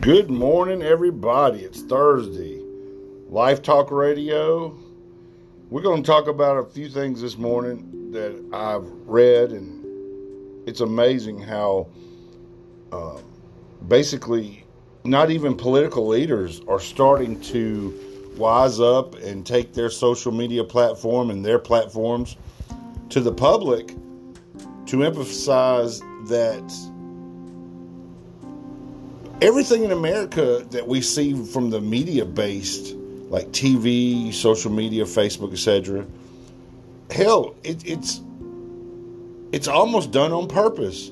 Good morning, everybody. It's Thursday. Life Talk Radio. We're going to talk about a few things this morning that I've read, and it's amazing how uh, basically not even political leaders are starting to wise up and take their social media platform and their platforms to the public to emphasize that everything in America that we see from the media based, like TV, social media, Facebook, etc. Hell, it, it's it's almost done on purpose.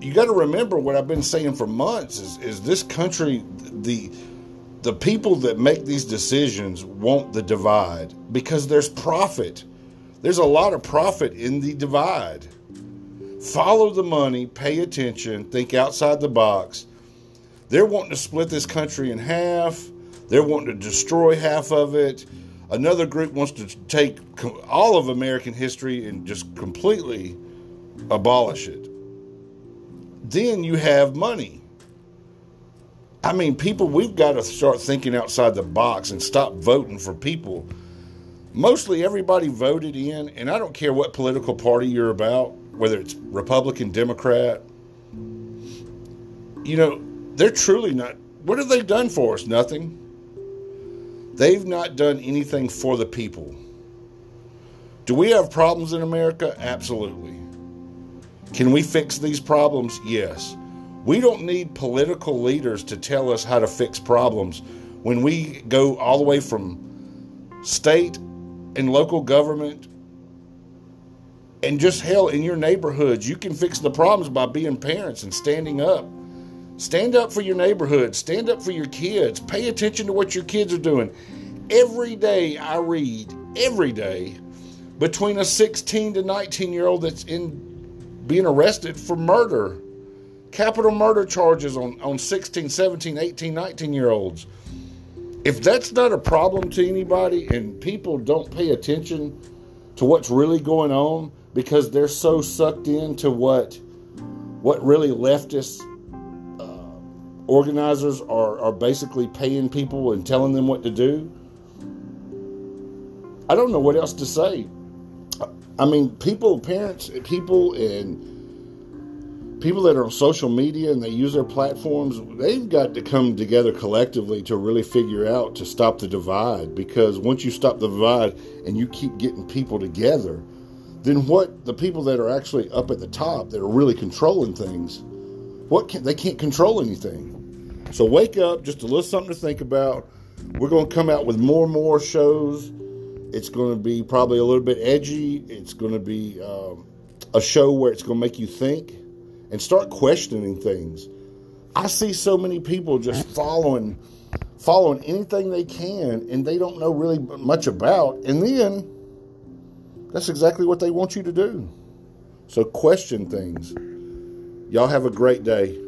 You got to remember what I've been saying for months is, is this country the the people that make these decisions want the divide because there's profit. There's a lot of profit in the divide. Follow the money, pay attention, think outside the box they're wanting to split this country in half. They're wanting to destroy half of it. Another group wants to take all of American history and just completely abolish it. Then you have money. I mean, people, we've got to start thinking outside the box and stop voting for people. Mostly everybody voted in, and I don't care what political party you're about, whether it's Republican, Democrat. You know, they're truly not. What have they done for us? Nothing. They've not done anything for the people. Do we have problems in America? Absolutely. Can we fix these problems? Yes. We don't need political leaders to tell us how to fix problems when we go all the way from state and local government and just hell in your neighborhoods. You can fix the problems by being parents and standing up Stand up for your neighborhood. Stand up for your kids. Pay attention to what your kids are doing. Every day I read, every day, between a 16 to 19 year old that's in being arrested for murder, capital murder charges on, on 16, 17, 18, 19 year olds. If that's not a problem to anybody and people don't pay attention to what's really going on because they're so sucked into what what really leftists organizers are, are basically paying people and telling them what to do. I don't know what else to say. I mean, people, parents, people, and people that are on social media and they use their platforms, they've got to come together collectively to really figure out to stop the divide. Because once you stop the divide and you keep getting people together, then what the people that are actually up at the top that are really controlling things, what can they can't control anything. So wake up, just a little something to think about. We're going to come out with more and more shows. It's going to be probably a little bit edgy. It's going to be um, a show where it's going to make you think and start questioning things. I see so many people just following following anything they can and they don't know really much about and then that's exactly what they want you to do. So question things. Y'all have a great day.